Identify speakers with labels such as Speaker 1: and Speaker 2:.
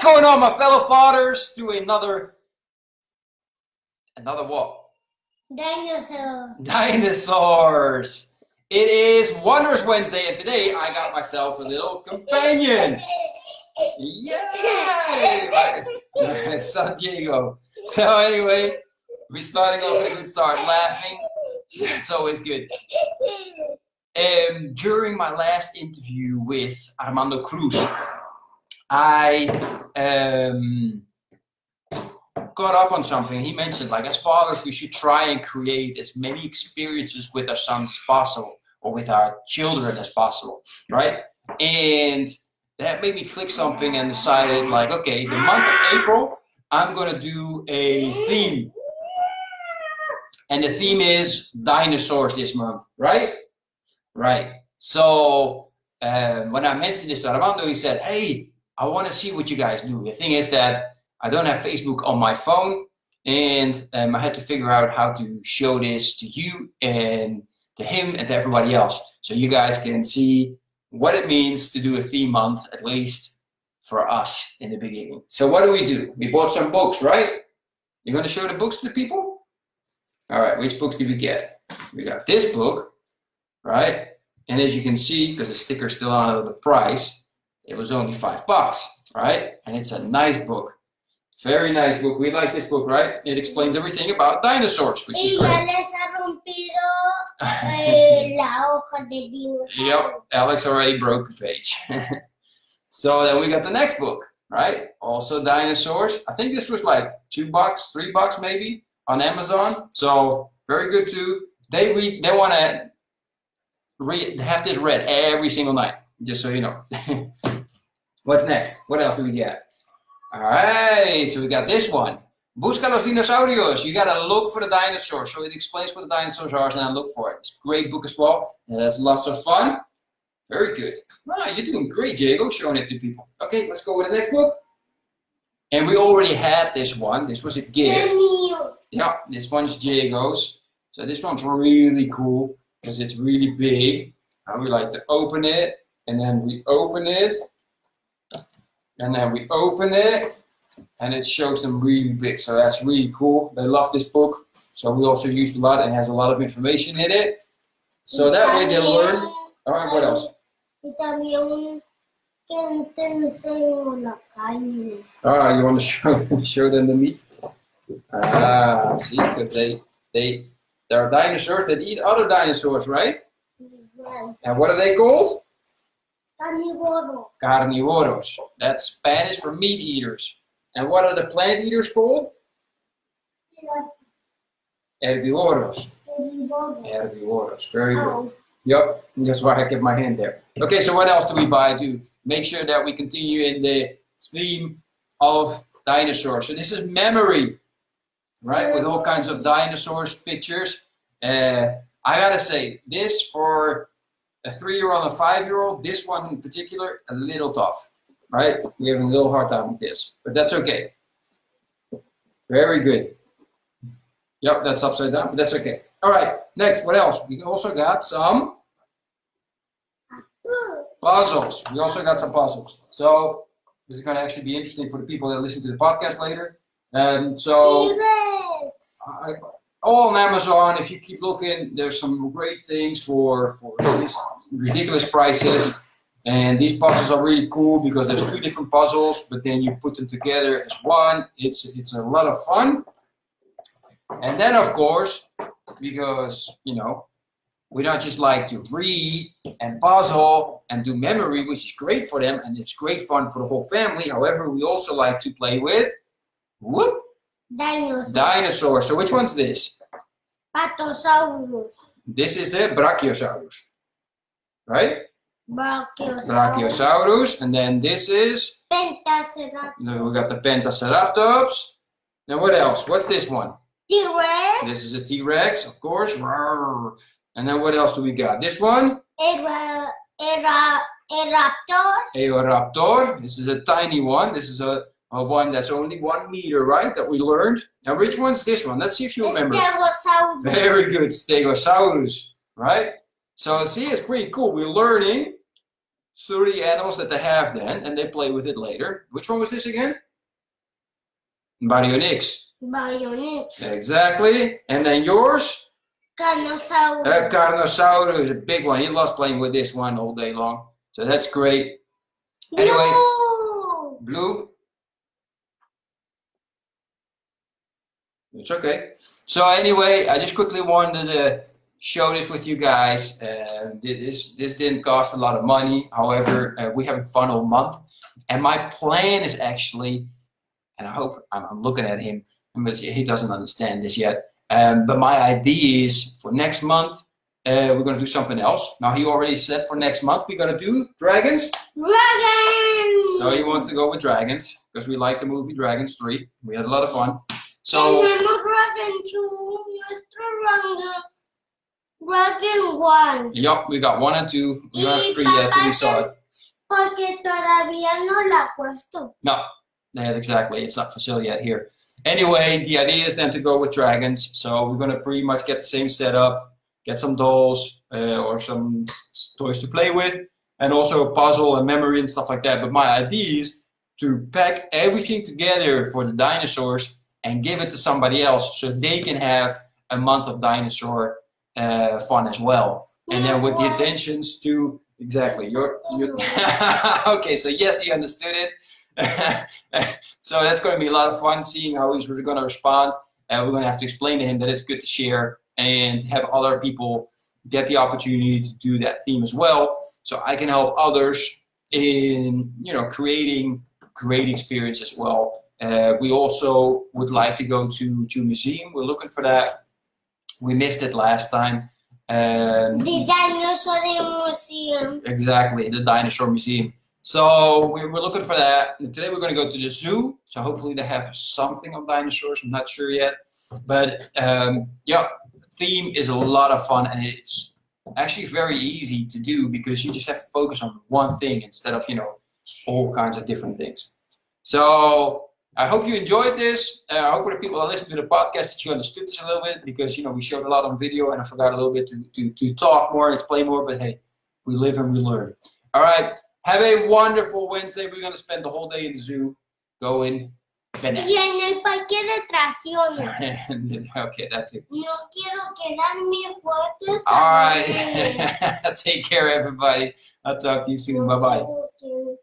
Speaker 1: What's going on, my fellow fathers? Do another, another what?
Speaker 2: Dinosaur.
Speaker 1: Dinosaurs. It is Wondrous Wednesday, and today I got myself a little companion. Yay! Son Diego. So anyway, we're starting off with a good start. Laughing. It's always good. Um, during my last interview with Armando Cruz, I um, got up on something. He mentioned, like, as fathers, we should try and create as many experiences with our sons as possible, or with our children as possible, right? And that made me click something and decided, like, okay, the month of April, I'm gonna do a theme. And the theme is dinosaurs this month, right? Right. So um, when I mentioned this to Armando, he said, hey, I want to see what you guys do. The thing is that I don't have Facebook on my phone, and um, I had to figure out how to show this to you and to him and to everybody else, so you guys can see what it means to do a theme month, at least for us in the beginning. So what do we do? We bought some books, right? You're going to show the books to the people? All right, which books did we get? We got this book, right? And as you can see, because the sticker's still on the price, it was only five bucks, right? And it's a nice book. Very nice book. We like this book, right? It explains everything about dinosaurs, which is great.
Speaker 2: Eh,
Speaker 1: yep, Alex already broke the page. so then we got the next book, right? Also dinosaurs. I think this was like two bucks, three bucks maybe on Amazon. So very good too. They read. They want to read. Have this read every single night, just so you know. What's next? What else do we get? All right, so we got this one. Busca los dinosaurios. You gotta look for the dinosaurs. So it explains what the dinosaurs are and then look for it. It's a great book as well. And that's lots of fun. Very good. Wow, you're doing great, Diego, showing it to people. Okay, let's go with the next book. And we already had this one. This was a gift. Yeah, this one's Diego's. So this one's really cool because it's really big. And we like to open it. And then we open it and then we open it and it shows them really big. So that's really cool. They love this book. So we also used a lot and has a lot of information in it. So that way they learn. All right what else? All right you want to show show them the meat? Ah see because they they there are dinosaurs that eat other dinosaurs right. And what are they called
Speaker 2: Carnívoro.
Speaker 1: Carnívoros. That's Spanish for meat eaters. And what are the plant eaters called? Herbivoros. Herbivoros. Very good.
Speaker 2: Oh.
Speaker 1: Yep, that's why I kept my hand there. Okay, so what else do we buy to make sure that we continue in the theme of dinosaurs? So this is memory, right? With all kinds of dinosaurs pictures. Uh, I gotta say, this for a three-year-old a five-year-old, this one in particular, a little tough, right? We're having a little hard time with this, but that's okay. Very good. Yep, that's upside down, but that's okay. All right, next, what else? We also got some puzzles. We also got some puzzles. So this is going to actually be interesting for the people that listen to the podcast later. Um, so I, all on Amazon. If you keep looking, there's some great things for for ridiculous prices. And these puzzles are really cool because there's two different puzzles, but then you put them together as one. It's it's a lot of fun. And then of course, because you know, we don't just like to read and puzzle and do memory, which is great for them and it's great fun for the whole family. However, we also like to play with whoop
Speaker 2: Dinosaur.
Speaker 1: Dinosaur. So which one's this?
Speaker 2: Patosaurus.
Speaker 1: This is the Brachiosaurus, right?
Speaker 2: Brachiosaurus.
Speaker 1: Brachiosaurus, and then this is.
Speaker 2: Pentaceratops.
Speaker 1: Then we got the Pentaceratops. Now what else? What's this one?
Speaker 2: T-Rex.
Speaker 1: This is a T-Rex, of course. And then what else do we got? This one,
Speaker 2: Era, era, Eraptor.
Speaker 1: Eoraptor. This is a tiny one. This is a, a one that's only one meter, right? That we learned. Now which one's this one? Let's see if you remember.
Speaker 2: Stegosaurus.
Speaker 1: Very good, Stegosaurus, right? So see, it's pretty cool. We're learning 30 animals that they have then, and they play with it later. Which one was this again? Baryonyx.
Speaker 2: Baryonyx.
Speaker 1: Exactly. And then yours?
Speaker 2: Carnotaurus.
Speaker 1: Uh, Carnotaurus, a big one. He loves playing with this one all day long. So that's great. Anyway.
Speaker 2: Blue.
Speaker 1: Blue. It's okay. So anyway, I just quickly wanted to show this with you guys. Uh, this this didn't cost a lot of money. However, uh, we have fun all month, and my plan is actually, and I hope I'm, I'm looking at him, but he doesn't understand this yet. Um, but my idea is for next month, uh, we're gonna do something else. Now he already said for next month we're gonna do dragons.
Speaker 2: Dragon.
Speaker 1: So he wants to go with dragons because we like the movie Dragons 3. We had a lot of fun. So
Speaker 2: Tenemos Dragon 2, nuestro rango. Dragon 1.
Speaker 1: Yup, we got one and two. We don't have three yet, but we saw it.
Speaker 2: Porque todavía no la.
Speaker 1: No, yeah, exactly. It's not for sale yet here. Anyway, the idea is then to go with dragons. So we're gonna pretty much get the same setup, get some dolls uh, or some toys to play with, and also a puzzle and memory and stuff like that. But my idea is to pack everything together for the dinosaurs and give it to somebody else so they can have a month of dinosaur uh, fun as well. And then with the
Speaker 2: Yeah.
Speaker 1: intentions to exactly you're, you're okay. So yes, he understood it. so that's going to be a lot of fun seeing how he's going to respond. And we're going to have to explain to him that it's good to share and have other people get the opportunity to do that theme as well. So I can help others in you know creating great experience as well. Uh, we also would like to go to to museum. We're looking for that. We missed it last time. Um,
Speaker 2: The Dinosaur Museum.
Speaker 1: Exactly, the dinosaur museum. So we we're looking for that. And today we're going to go to the zoo. So hopefully they have something on dinosaurs. I'm not sure yet, but um, yeah, theme is a lot of fun and it's actually very easy to do because you just have to focus on one thing instead of you know all kinds of different things. So I hope you enjoyed this. Uh, I hope for the people that listen to the podcast that you understood this a little bit because you know we showed a lot on video and I forgot a little bit to, to, to talk more and explain more. But hey, we live and we learn. All right. Have a wonderful Wednesday. We're going to spend the whole day in the zoo going
Speaker 2: Y en
Speaker 1: bananas.
Speaker 2: el parque de atracciones.
Speaker 1: Okay, that's it.
Speaker 2: No quiero quedarme fuerte.
Speaker 1: All right. Take care, everybody. I'll talk to you soon. Bye bye.
Speaker 2: bye.